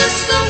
là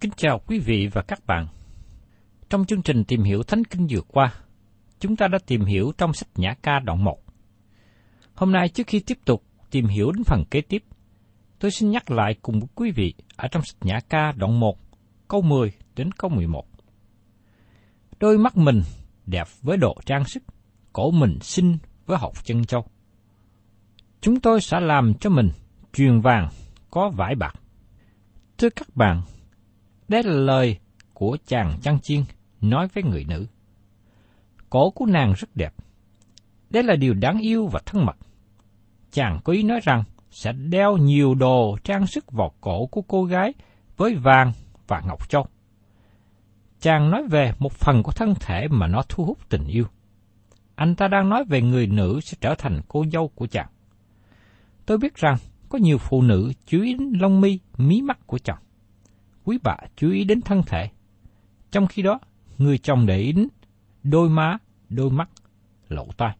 Kính chào quý vị và các bạn. Trong chương trình tìm hiểu Thánh Kinh vừa qua, chúng ta đã tìm hiểu trong sách Nhã ca đoạn 1. Hôm nay trước khi tiếp tục tìm hiểu đến phần kế tiếp, tôi xin nhắc lại cùng với quý vị ở trong sách Nhã ca đoạn 1, câu 10 đến câu 11. Đôi mắt mình đẹp với độ trang sức, cổ mình xinh với hột chân châu. Chúng tôi sẽ làm cho mình truyền vàng có vải bạc. Thưa các bạn, đây là lời của chàng chăn chiên nói với người nữ. Cổ của nàng rất đẹp. Đây là điều đáng yêu và thân mật. Chàng có ý nói rằng sẽ đeo nhiều đồ trang sức vào cổ của cô gái với vàng và ngọc châu. Chàng nói về một phần của thân thể mà nó thu hút tình yêu. Anh ta đang nói về người nữ sẽ trở thành cô dâu của chàng. Tôi biết rằng có nhiều phụ nữ chú ý đến lông mi, mí mắt của chồng. Quý bà chú ý đến thân thể. Trong khi đó, người chồng để ý đến đôi má, đôi mắt, lỗ tai.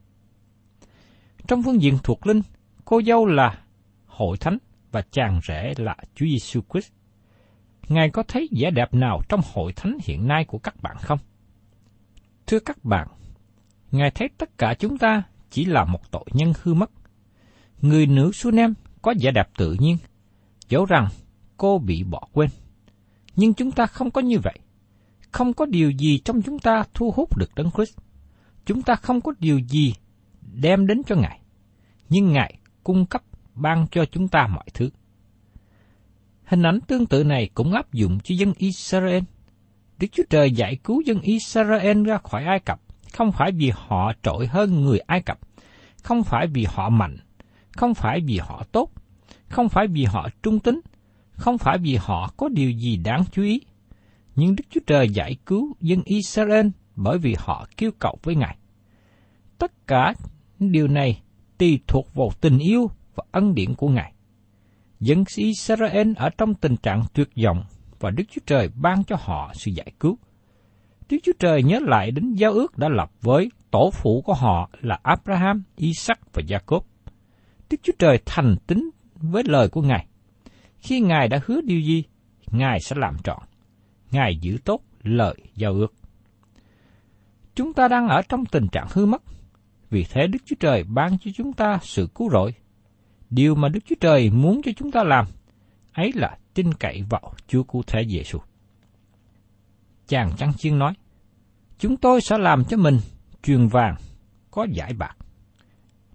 Trong phương diện thuộc linh, cô dâu là hội thánh và chàng rể là Chúa Giêsu Christ. Ngài có thấy vẻ đẹp nào trong hội thánh hiện nay của các bạn không? Thưa các bạn, Ngài thấy tất cả chúng ta chỉ là một tội nhân hư mất. Người nữ Sunem có vẻ đẹp tự nhiên, dẫu rằng cô bị bỏ quên. Nhưng chúng ta không có như vậy. Không có điều gì trong chúng ta thu hút được Đấng Christ. Chúng ta không có điều gì đem đến cho Ngài. Nhưng Ngài cung cấp ban cho chúng ta mọi thứ. Hình ảnh tương tự này cũng áp dụng cho dân Israel. Đức Chúa Trời giải cứu dân Israel ra khỏi Ai Cập, không phải vì họ trội hơn người Ai Cập, không phải vì họ mạnh, không phải vì họ tốt, không phải vì họ trung tính, không phải vì họ có điều gì đáng chú ý. Nhưng Đức Chúa Trời giải cứu dân Israel bởi vì họ kêu cầu với Ngài. Tất cả điều này tùy thuộc vào tình yêu và ân điển của Ngài. Dân Israel ở trong tình trạng tuyệt vọng và Đức Chúa Trời ban cho họ sự giải cứu. Đức Chúa Trời nhớ lại đến giao ước đã lập với tổ phụ của họ là Abraham, Isaac và Jacob. Đức Chúa Trời thành tín với lời của Ngài. Khi Ngài đã hứa điều gì, Ngài sẽ làm trọn. Ngài giữ tốt lời giao ước. Chúng ta đang ở trong tình trạng hư mất. Vì thế Đức Chúa Trời ban cho chúng ta sự cứu rỗi. Điều mà Đức Chúa Trời muốn cho chúng ta làm, ấy là tin cậy vào Chúa Cứu Thế Giêsu. chàng chăn chiên nói, Chúng tôi sẽ làm cho mình truyền vàng, có giải bạc.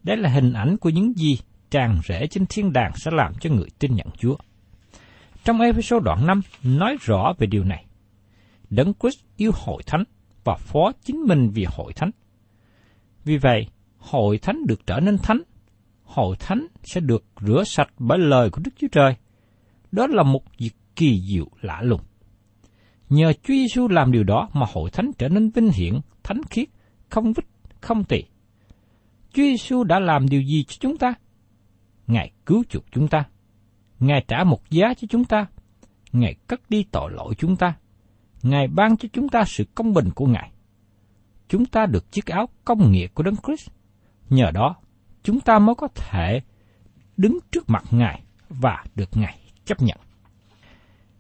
Đây là hình ảnh của những gì tràn rễ trên thiên đàng sẽ làm cho người tin nhận Chúa. Trong Ephesos đoạn 5 nói rõ về điều này. Đấng Christ yêu hội thánh và phó chính mình vì hội thánh. Vì vậy, hội thánh được trở nên thánh. Hội thánh sẽ được rửa sạch bởi lời của Đức Chúa Trời. Đó là một việc kỳ diệu lạ lùng. Nhờ Chúa Giêsu làm điều đó mà hội thánh trở nên vinh hiển, thánh khiết, không vít, không tỳ. Chúa Giêsu đã làm điều gì cho chúng ta? Ngài cứu chuộc chúng ta. Ngài trả một giá cho chúng ta. Ngài cất đi tội lỗi chúng ta. Ngài ban cho chúng ta sự công bình của Ngài. Chúng ta được chiếc áo công nghĩa của Đấng Christ. Nhờ đó, chúng ta mới có thể đứng trước mặt Ngài và được Ngài chấp nhận.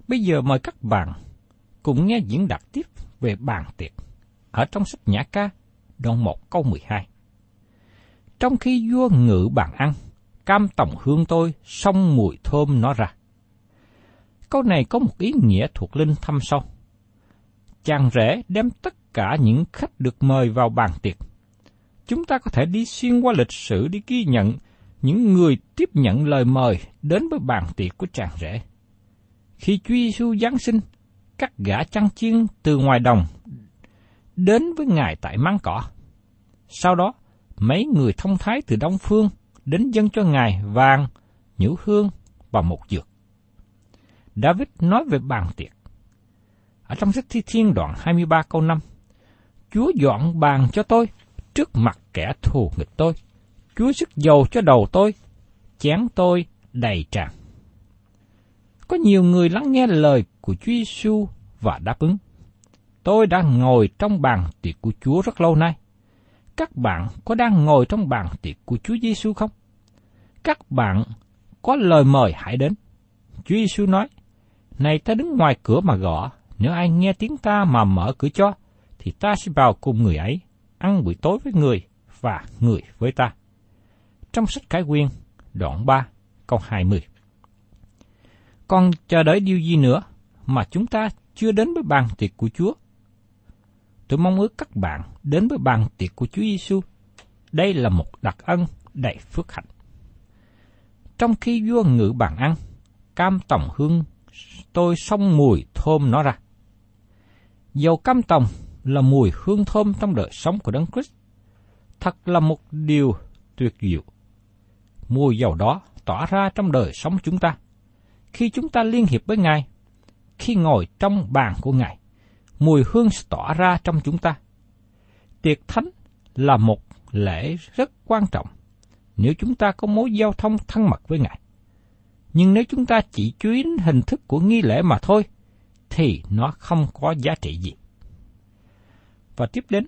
Bây giờ mời các bạn cùng nghe diễn đạt tiếp về bàn tiệc ở trong sách Nhã ca, đoạn 1 câu 12. Trong khi vua ngự bàn ăn, cam tổng hương tôi xong mùi thơm nó ra. Câu này có một ý nghĩa thuộc linh thâm sâu. Chàng rể đem tất cả những khách được mời vào bàn tiệc. Chúng ta có thể đi xuyên qua lịch sử để ghi nhận những người tiếp nhận lời mời đến với bàn tiệc của chàng rể. Khi Chúa Giêsu Giáng sinh, các gã chăn chiên từ ngoài đồng đến với Ngài tại máng cỏ. Sau đó, mấy người thông thái từ Đông Phương đến dân cho Ngài vàng, nhũ hương và một dược. David nói về bàn tiệc. Ở trong sách Thi Thiên đoạn 23 câu 5, Chúa dọn bàn cho tôi trước mặt kẻ thù nghịch tôi. Chúa sức dầu cho đầu tôi, chén tôi đầy tràn. Có nhiều người lắng nghe lời của Chúa Giêsu và đáp ứng. Tôi đã ngồi trong bàn tiệc của Chúa rất lâu nay. Các bạn có đang ngồi trong bàn tiệc của Chúa Giêsu không? Các bạn có lời mời hãy đến. Chúa Giêsu nói, Này ta đứng ngoài cửa mà gõ, nếu ai nghe tiếng ta mà mở cửa cho, thì ta sẽ vào cùng người ấy, ăn buổi tối với người và người với ta. Trong sách Khải Quyên, đoạn 3, câu 20. Còn chờ đợi điều gì nữa mà chúng ta chưa đến với bàn tiệc của Chúa? Tôi mong ước các bạn đến với bàn tiệc của Chúa Giêsu. Đây là một đặc ân đầy phước hạnh. Trong khi vua ngự bàn ăn, cam tòng hương tôi xông mùi thơm nó ra. Dầu cam tòng là mùi hương thơm trong đời sống của Đấng Christ. Thật là một điều tuyệt diệu. Mùi dầu đó tỏa ra trong đời sống chúng ta. Khi chúng ta liên hiệp với Ngài, khi ngồi trong bàn của Ngài, mùi hương tỏa ra trong chúng ta. Tiệc thánh là một lễ rất quan trọng nếu chúng ta có mối giao thông thân mật với Ngài. Nhưng nếu chúng ta chỉ chú ý đến hình thức của nghi lễ mà thôi, thì nó không có giá trị gì. Và tiếp đến,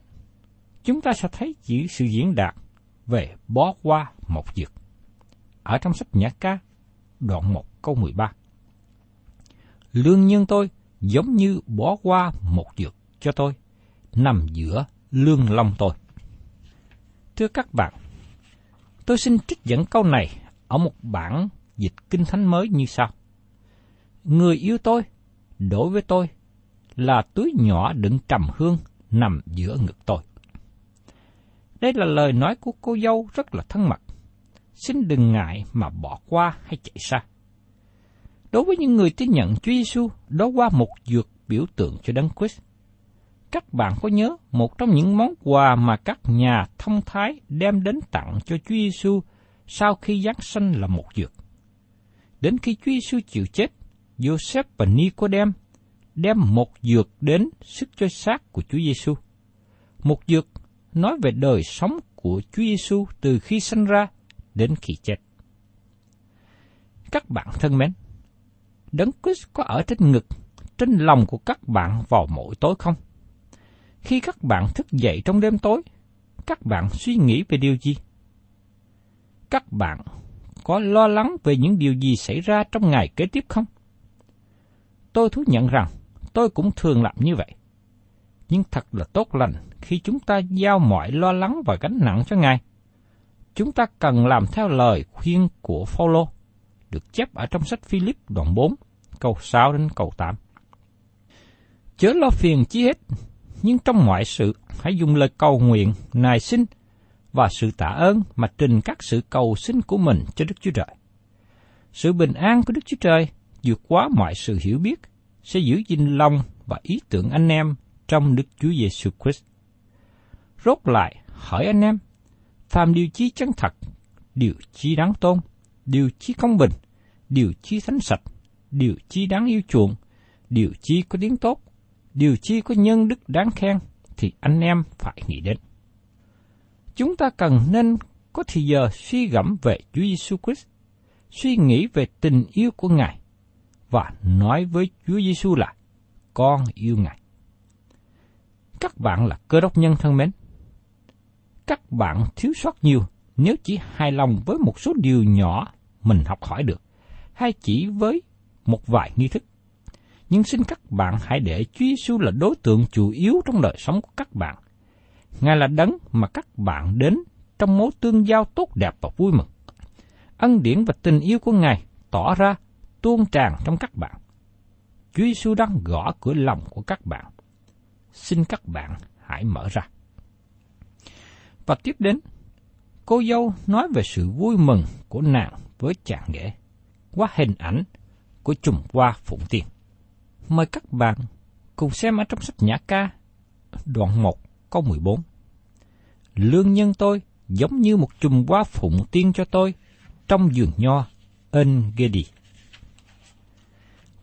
chúng ta sẽ thấy chỉ sự diễn đạt về bó qua một dược. Ở trong sách Nhã ca, đoạn 1 câu 13. Lương nhân tôi giống như bỏ qua một dược cho tôi, nằm giữa lương long tôi. Thưa các bạn, tôi xin trích dẫn câu này ở một bản dịch kinh thánh mới như sau. Người yêu tôi, đối với tôi, là túi nhỏ đựng trầm hương nằm giữa ngực tôi. Đây là lời nói của cô dâu rất là thân mật. Xin đừng ngại mà bỏ qua hay chạy xa. Đối với những người tin nhận Chúa Giêsu, đó qua một dược biểu tượng cho Đấng Christ. Các bạn có nhớ một trong những món quà mà các nhà thông thái đem đến tặng cho Chúa Giêsu sau khi giáng sanh là một dược. Đến khi Chúa Giêsu chịu chết, Joseph và Nicodem đem một dược đến sức cho xác của Chúa Giêsu. Một dược nói về đời sống của Chúa Giêsu từ khi sinh ra đến khi chết. Các bạn thân mến, Đấng Christ có ở trên ngực, trên lòng của các bạn vào mỗi tối không? Khi các bạn thức dậy trong đêm tối, các bạn suy nghĩ về điều gì? Các bạn có lo lắng về những điều gì xảy ra trong ngày kế tiếp không? Tôi thú nhận rằng tôi cũng thường làm như vậy. Nhưng thật là tốt lành khi chúng ta giao mọi lo lắng và gánh nặng cho Ngài. Chúng ta cần làm theo lời khuyên của Phaolô được chép ở trong sách Philip đoạn 4, câu 6 đến câu 8. Chớ lo phiền chi hết, nhưng trong mọi sự hãy dùng lời cầu nguyện, nài xin và sự tạ ơn mà trình các sự cầu xin của mình cho Đức Chúa Trời. Sự bình an của Đức Chúa Trời vượt quá mọi sự hiểu biết sẽ giữ gìn lòng và ý tưởng anh em trong Đức Chúa Giêsu Christ. Rốt lại, hỏi anh em, phàm điều chi chân thật, điều chi đáng tôn, điều chi công bình, điều chi thánh sạch, điều chi đáng yêu chuộng, điều chi có tiếng tốt, điều chi có nhân đức đáng khen, thì anh em phải nghĩ đến. Chúng ta cần nên có thời giờ suy gẫm về Chúa Giêsu Christ, suy nghĩ về tình yêu của Ngài và nói với Chúa Giêsu là con yêu Ngài. Các bạn là cơ đốc nhân thân mến. Các bạn thiếu sót nhiều nếu chỉ hài lòng với một số điều nhỏ mình học hỏi được, hay chỉ với một vài nghi thức. Nhưng xin các bạn hãy để Chúa Giêsu là đối tượng chủ yếu trong đời sống của các bạn. Ngài là đấng mà các bạn đến trong mối tương giao tốt đẹp và vui mừng. Ân điển và tình yêu của Ngài tỏ ra tuôn tràn trong các bạn. Chúa Giêsu đang gõ cửa lòng của các bạn. Xin các bạn hãy mở ra. Và tiếp đến, cô dâu nói về sự vui mừng của nàng với trạng nghệ qua hình ảnh của chùm hoa phụng tiên. Mời các bạn cùng xem ở trong sách Nhã ca, đoạn 1 câu 14. Lương nhân tôi giống như một chùm hoa phụng tiên cho tôi trong vườn nho En Gedi.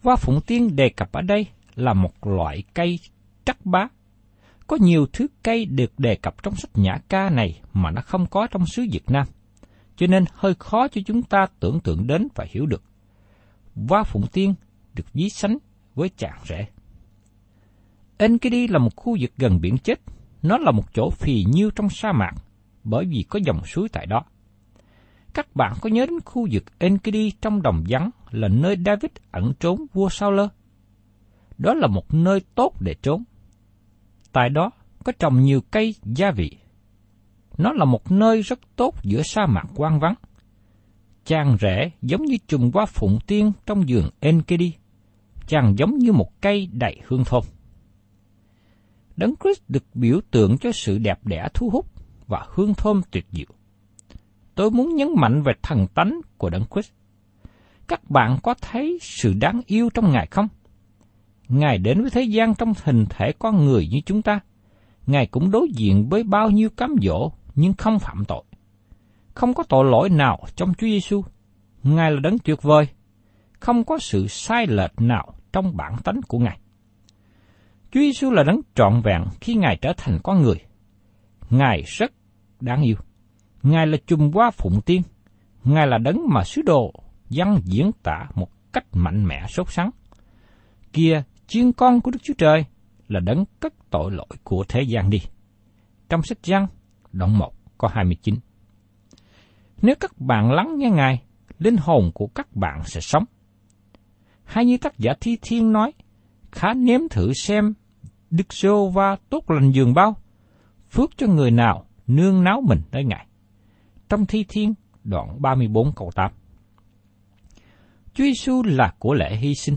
Hoa phụng tiên đề cập ở đây là một loại cây trắc bá. Có nhiều thứ cây được đề cập trong sách nhã ca này mà nó không có trong xứ Việt Nam, cho nên hơi khó cho chúng ta tưởng tượng đến và hiểu được. Hoa phụng tiên được ví sánh với chàng rể. Enkidi là một khu vực gần biển chết, nó là một chỗ phì nhiêu trong sa mạc, bởi vì có dòng suối tại đó. Các bạn có nhớ đến khu vực Enkidi trong đồng vắng là nơi David ẩn trốn vua Sauler? Đó là một nơi tốt để trốn. Tại đó có trồng nhiều cây gia vị. Nó là một nơi rất tốt giữa sa mạc quang vắng. Chàng rễ giống như trùng hoa phụng tiên trong vườn Enkidi. Chàng giống như một cây đầy hương thơm. Đấng Christ được biểu tượng cho sự đẹp đẽ thu hút và hương thơm tuyệt diệu. Tôi muốn nhấn mạnh về thần tánh của Đấng Christ. Các bạn có thấy sự đáng yêu trong Ngài không? Ngài đến với thế gian trong hình thể con người như chúng ta. Ngài cũng đối diện với bao nhiêu cám dỗ nhưng không phạm tội. Không có tội lỗi nào trong Chúa Giêsu. Ngài là đấng tuyệt vời. Không có sự sai lệch nào trong bản tánh của Ngài. Chúa Giêsu là đấng trọn vẹn khi Ngài trở thành con người. Ngài rất đáng yêu. Ngài là chùm hoa phụng tiên. Ngài là đấng mà sứ đồ văn diễn tả một cách mạnh mẽ sốt sắng. Kia, chiên con của Đức Chúa Trời là đấng cất tội lỗi của thế gian đi. Trong sách Giăng, đoạn 1, có 29. Nếu các bạn lắng nghe Ngài, linh hồn của các bạn sẽ sống. Hay như tác giả Thi Thiên nói, khá nếm thử xem Đức Sô Va tốt lành dường bao, phước cho người nào nương náo mình tới Ngài. Trong Thi Thiên, đoạn 34 câu 8. Chúa Giêsu là của lễ hy sinh,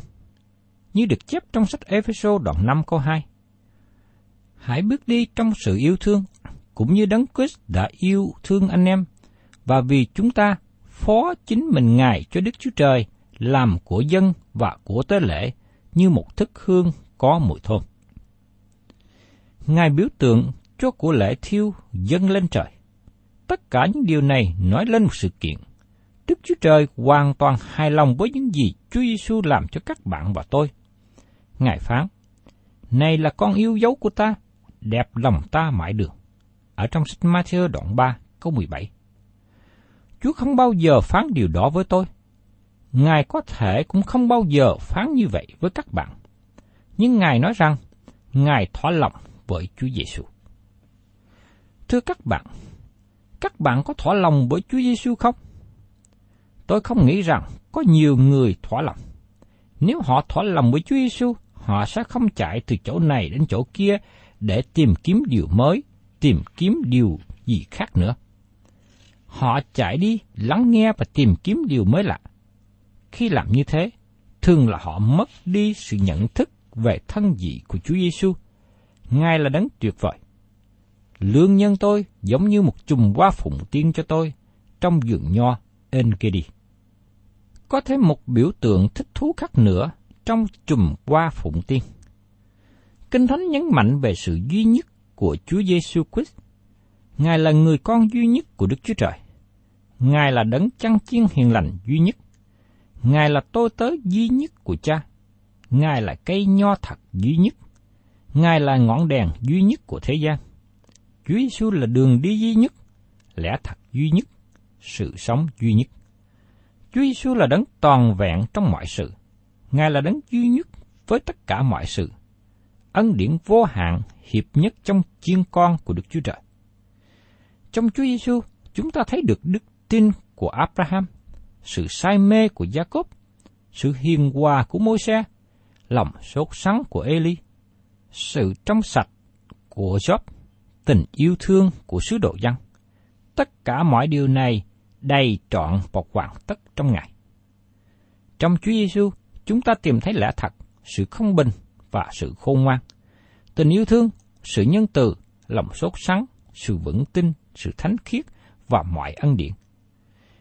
như được chép trong sách Ephesos đoạn 5 câu 2. Hãy bước đi trong sự yêu thương, cũng như Đấng Christ đã yêu thương anh em, và vì chúng ta phó chính mình Ngài cho Đức Chúa Trời làm của dân và của tế lễ như một thức hương có mùi thơm. Ngài biểu tượng cho của lễ thiêu dâng lên trời. Tất cả những điều này nói lên một sự kiện. Đức Chúa Trời hoàn toàn hài lòng với những gì Chúa Giêsu làm cho các bạn và tôi. Ngài phán, Này là con yêu dấu của ta, đẹp lòng ta mãi được ở trong sách Matthew đoạn 3, câu 17. Chúa không bao giờ phán điều đó với tôi. Ngài có thể cũng không bao giờ phán như vậy với các bạn. Nhưng Ngài nói rằng, Ngài thỏa lòng với Chúa Giêsu. Thưa các bạn, các bạn có thỏa lòng với Chúa Giêsu không? Tôi không nghĩ rằng có nhiều người thỏa lòng. Nếu họ thỏa lòng với Chúa Giêsu, họ sẽ không chạy từ chỗ này đến chỗ kia để tìm kiếm điều mới, tìm kiếm điều gì khác nữa. Họ chạy đi lắng nghe và tìm kiếm điều mới lạ. Khi làm như thế, thường là họ mất đi sự nhận thức về thân vị của Chúa Giêsu. Ngài là đấng tuyệt vời. Lương nhân tôi giống như một chùm hoa phụng tiên cho tôi trong vườn nho Engedi. Có thêm một biểu tượng thích thú khác nữa trong chùm hoa phụng tiên. Kinh Thánh nhấn mạnh về sự duy nhất của Chúa Giêsu Christ. Ngài là người con duy nhất của Đức Chúa Trời. Ngài là đấng chăn chiên hiền lành duy nhất. Ngài là tôi tớ duy nhất của cha. Ngài là cây nho thật duy nhất. Ngài là ngọn đèn duy nhất của thế gian. Chúa Giêsu là đường đi duy nhất, lẽ thật duy nhất, sự sống duy nhất. Chúa Giêsu là đấng toàn vẹn trong mọi sự. Ngài là đấng duy nhất với tất cả mọi sự. Ân điển vô hạn hiệp nhất trong chiên con của Đức Chúa Trời. Trong Chúa Giêsu, chúng ta thấy được đức tin của Abraham, sự say mê của Jacob, sự hiền hòa của Môi-se, lòng sốt sắng của Eli, sự trong sạch của Job, tình yêu thương của sứ đồ dân. Tất cả mọi điều này đầy trọn và hoàn tất trong Ngài. Trong Chúa Giêsu, chúng ta tìm thấy lẽ thật, sự không bình và sự khôn ngoan. Tình yêu thương, sự nhân từ, lòng sốt sắng, sự vững tin, sự thánh khiết và mọi ân điển.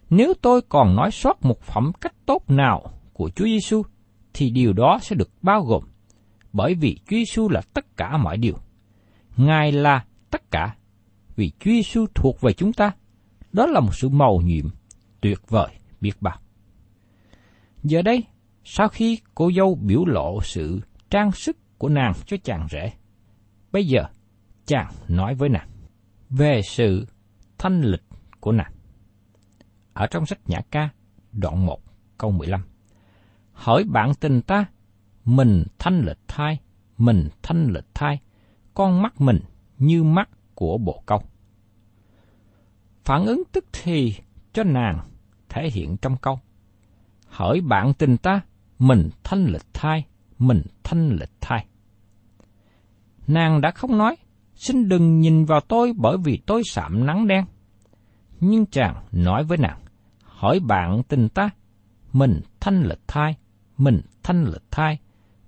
Nếu tôi còn nói sót một phẩm cách tốt nào của Chúa Giêsu, thì điều đó sẽ được bao gồm, bởi vì Chúa Giêsu là tất cả mọi điều. Ngài là tất cả, vì Chúa Giêsu thuộc về chúng ta. Đó là một sự màu nhiệm tuyệt vời biết bao. Giờ đây, sau khi cô dâu biểu lộ sự trang sức của nàng cho chàng rể, bây giờ chàng nói với nàng về sự thanh lịch của nàng. Ở trong sách Nhã Ca, đoạn 1, câu 15. Hỏi bạn tình ta, mình thanh lịch thai, mình thanh lịch thai, con mắt mình như mắt của bộ câu. Phản ứng tức thì cho nàng thể hiện trong câu. Hỏi bạn tình ta, mình thanh lịch thai, mình thanh lịch thai. Nàng đã không nói, xin đừng nhìn vào tôi bởi vì tôi sạm nắng đen. Nhưng chàng nói với nàng, hỏi bạn tình ta, mình thanh lịch thai, mình thanh lịch thai,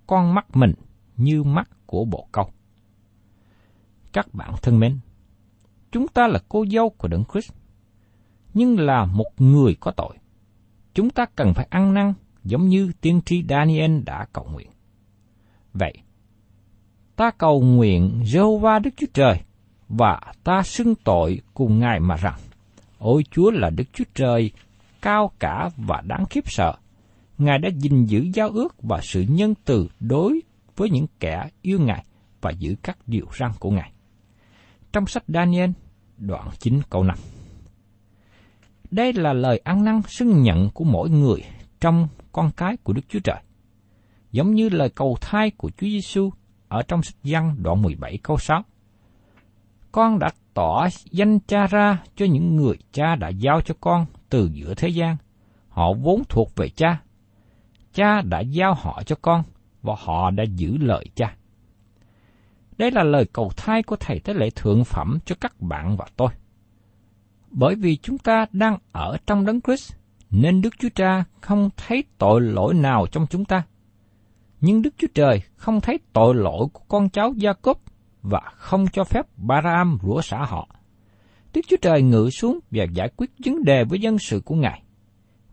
con mắt mình như mắt của bộ câu. Các bạn thân mến, chúng ta là cô dâu của Đấng Christ, nhưng là một người có tội. Chúng ta cần phải ăn năn giống như tiên tri Daniel đã cầu nguyện. Vậy, ta cầu nguyện Jehovah Đức Chúa Trời và ta xưng tội cùng Ngài mà rằng, Ôi Chúa là Đức Chúa Trời, cao cả và đáng khiếp sợ. Ngài đã gìn giữ giao ước và sự nhân từ đối với những kẻ yêu Ngài và giữ các điều răn của Ngài. Trong sách Daniel, đoạn 9 câu 5. Đây là lời ăn năn xưng nhận của mỗi người trong con cái của Đức Chúa Trời. Giống như lời cầu thai của Chúa Giêsu ở trong sách Giăng đoạn 17 câu 6. Con đã tỏ danh cha ra cho những người cha đã giao cho con từ giữa thế gian. Họ vốn thuộc về cha. Cha đã giao họ cho con và họ đã giữ lời cha. Đây là lời cầu thai của Thầy Tế Lễ Thượng Phẩm cho các bạn và tôi. Bởi vì chúng ta đang ở trong đấng Christ, nên Đức Chúa Cha không thấy tội lỗi nào trong chúng ta. Nhưng Đức Chúa Trời không thấy tội lỗi của con cháu Gia Cốp và không cho phép Ba-ra-am rủa xả họ. Đức Chúa Trời ngự xuống và giải quyết vấn đề với dân sự của Ngài.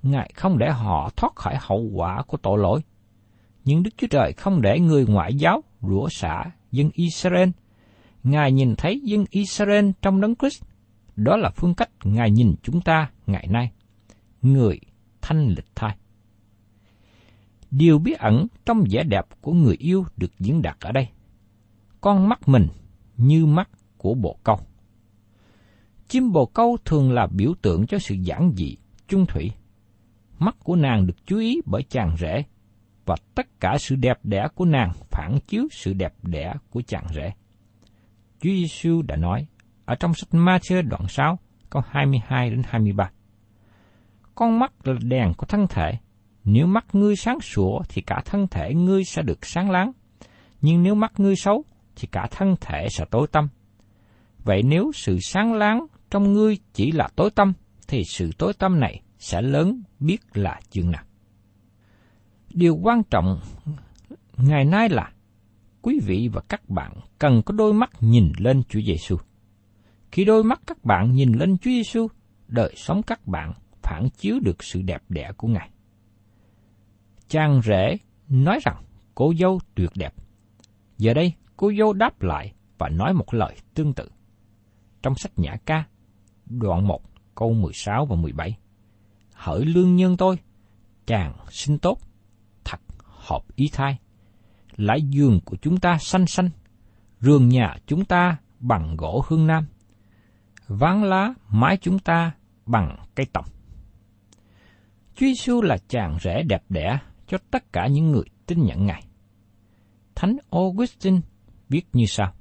Ngài không để họ thoát khỏi hậu quả của tội lỗi. Nhưng Đức Chúa Trời không để người ngoại giáo rủa xả dân Israel. Ngài nhìn thấy dân Israel trong đấng Christ. Đó là phương cách Ngài nhìn chúng ta ngày nay. Người thanh lịch thai. Điều bí ẩn trong vẻ đẹp của người yêu được diễn đạt ở đây. Con mắt mình như mắt của bồ câu. Chim bồ câu thường là biểu tượng cho sự giản dị, chung thủy. Mắt của nàng được chú ý bởi chàng rể, và tất cả sự đẹp đẽ của nàng phản chiếu sự đẹp đẽ của chàng rể. Chúa Giêsu đã nói ở trong sách Ma-thơ đoạn 6, câu 22 đến 23. Con mắt là đèn của thân thể, nếu mắt ngươi sáng sủa thì cả thân thể ngươi sẽ được sáng láng, nhưng nếu mắt ngươi xấu thì cả thân thể sẽ tối tăm. Vậy nếu sự sáng láng trong ngươi chỉ là tối tâm, thì sự tối tâm này sẽ lớn biết là chừng nào. Điều quan trọng ngày nay là quý vị và các bạn cần có đôi mắt nhìn lên Chúa Giêsu. Khi đôi mắt các bạn nhìn lên Chúa Giêsu, đời sống các bạn phản chiếu được sự đẹp đẽ của Ngài. Chàng rể nói rằng cô dâu tuyệt đẹp. Giờ đây, cô dâu đáp lại và nói một lời tương tự. Trong sách Nhã ca, đoạn 1, câu 16 và 17. Hỡi lương nhân tôi, chàng sinh tốt, thật hợp ý thai. Lại giường của chúng ta xanh xanh, rường nhà chúng ta bằng gỗ hương nam, ván lá mái chúng ta bằng cây tầm. Chúa Giêsu là chàng rể đẹp đẽ cho tất cả những người tin nhận Ngài. Thánh Augustine viết như sau: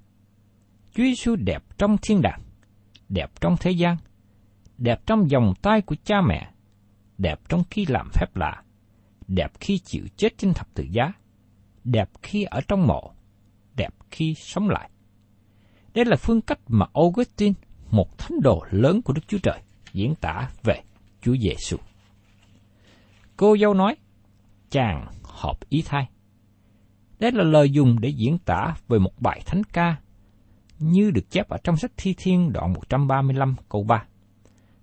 Chúa Giêsu đẹp trong thiên đàng, đẹp trong thế gian, đẹp trong vòng tay của cha mẹ, đẹp trong khi làm phép lạ, đẹp khi chịu chết trên thập tự giá, đẹp khi ở trong mộ, đẹp khi sống lại. Đây là phương cách mà Augustine, một thánh đồ lớn của Đức Chúa Trời, diễn tả về Chúa Giêsu. Cô dâu nói, chàng hợp ý thai. Đây là lời dùng để diễn tả về một bài thánh ca như được chép ở trong sách Thi Thiên đoạn 135 câu 3.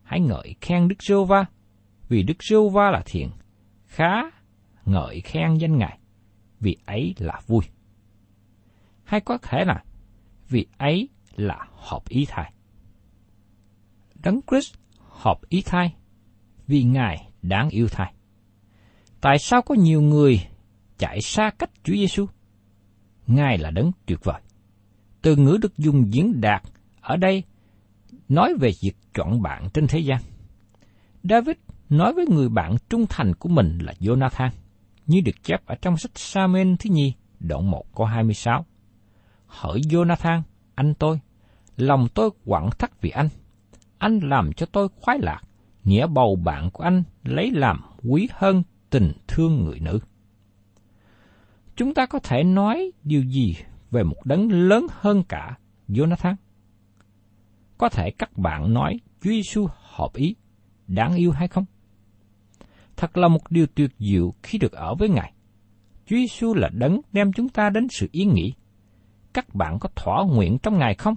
Hãy ngợi khen Đức giê Va, vì Đức giê Va là thiện, khá ngợi khen danh Ngài, vì ấy là vui. Hay có thể là vì ấy là hợp ý thai. Đấng Christ hợp ý thai vì Ngài đáng yêu thai. Tại sao có nhiều người chạy xa cách Chúa Giêsu? Ngài là đấng tuyệt vời. Từ ngữ được dùng diễn đạt ở đây nói về việc chọn bạn trên thế gian. David nói với người bạn trung thành của mình là Jonathan, như được chép ở trong sách Samuel thứ nhì, đoạn 1 câu 26. Hỡi Jonathan, anh tôi, lòng tôi quặn thắt vì anh. Anh làm cho tôi khoái lạc, nghĩa bầu bạn của anh lấy làm quý hơn tình thương người nữ. Chúng ta có thể nói điều gì về một đấng lớn hơn cả Jonathan? Có thể các bạn nói Chúa Giêsu hợp ý, đáng yêu hay không? Thật là một điều tuyệt diệu khi được ở với Ngài. Chúa Giêsu là đấng đem chúng ta đến sự yên nghỉ. Các bạn có thỏa nguyện trong Ngài không?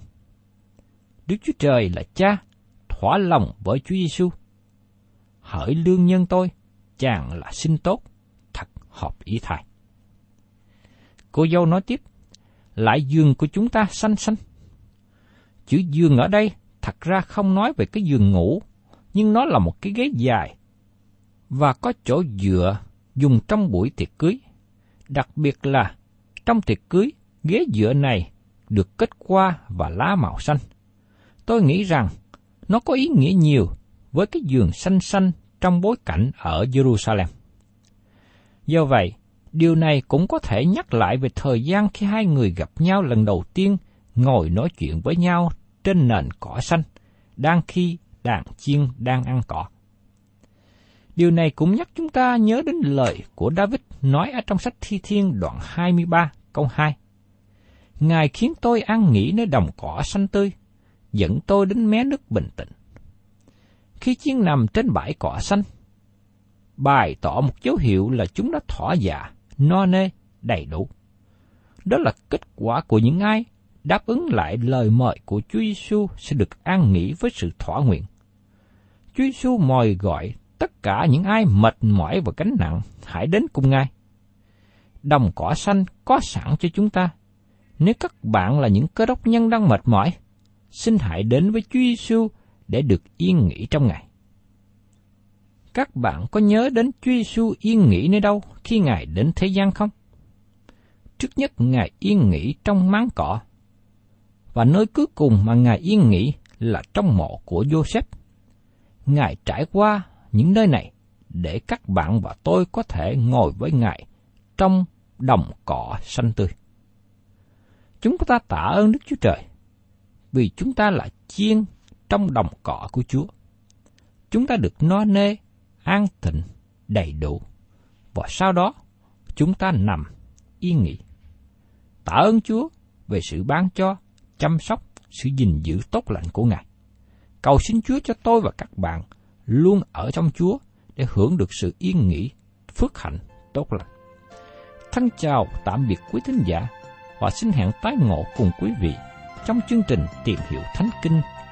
Đức Chúa Trời là Cha, thỏa lòng với Chúa Giêsu. Hỡi lương nhân tôi, chàng là sinh tốt, thật hợp ý thai. Cô dâu nói tiếp, lại giường của chúng ta xanh xanh. Chữ giường ở đây thật ra không nói về cái giường ngủ, nhưng nó là một cái ghế dài và có chỗ dựa dùng trong buổi tiệc cưới. Đặc biệt là trong tiệc cưới, ghế dựa này được kết qua và lá màu xanh. Tôi nghĩ rằng nó có ý nghĩa nhiều với cái giường xanh xanh trong bối cảnh ở Jerusalem. Do vậy, điều này cũng có thể nhắc lại về thời gian khi hai người gặp nhau lần đầu tiên ngồi nói chuyện với nhau trên nền cỏ xanh, đang khi đàn chiên đang ăn cỏ. Điều này cũng nhắc chúng ta nhớ đến lời của David nói ở trong sách Thi Thiên đoạn 23 câu 2. Ngài khiến tôi ăn nghỉ nơi đồng cỏ xanh tươi, dẫn tôi đến mé nước bình tĩnh. Khi chiên nằm trên bãi cỏ xanh, bài tỏ một dấu hiệu là chúng đã thỏa dạ, no nê, đầy đủ. Đó là kết quả của những ai đáp ứng lại lời mời của Chúa Giêsu sẽ được an nghỉ với sự thỏa nguyện. Chúa Giêsu mời gọi tất cả những ai mệt mỏi và gánh nặng hãy đến cùng Ngài. Đồng cỏ xanh có sẵn cho chúng ta. Nếu các bạn là những cơ đốc nhân đang mệt mỏi, xin hãy đến với Chúa Giêsu để được yên nghỉ trong Ngài. Các bạn có nhớ đến Chúa Giêsu yên nghỉ nơi đâu khi Ngài đến thế gian không? Trước nhất Ngài yên nghỉ trong máng cỏ, và nơi cuối cùng mà Ngài yên nghỉ là trong mộ của Joseph. Ngài trải qua những nơi này để các bạn và tôi có thể ngồi với Ngài trong đồng cỏ xanh tươi. Chúng ta tạ ơn Đức Chúa Trời vì chúng ta là chiên trong đồng cỏ của Chúa. Chúng ta được no nê, an thịnh đầy đủ. Và sau đó, chúng ta nằm yên nghỉ. Tạ ơn Chúa về sự ban cho, chăm sóc, sự gìn giữ tốt lành của Ngài. Cầu xin Chúa cho tôi và các bạn luôn ở trong Chúa để hưởng được sự yên nghỉ, phước hạnh, tốt lành. Thân chào tạm biệt quý thính giả và xin hẹn tái ngộ cùng quý vị trong chương trình Tìm hiểu Thánh Kinh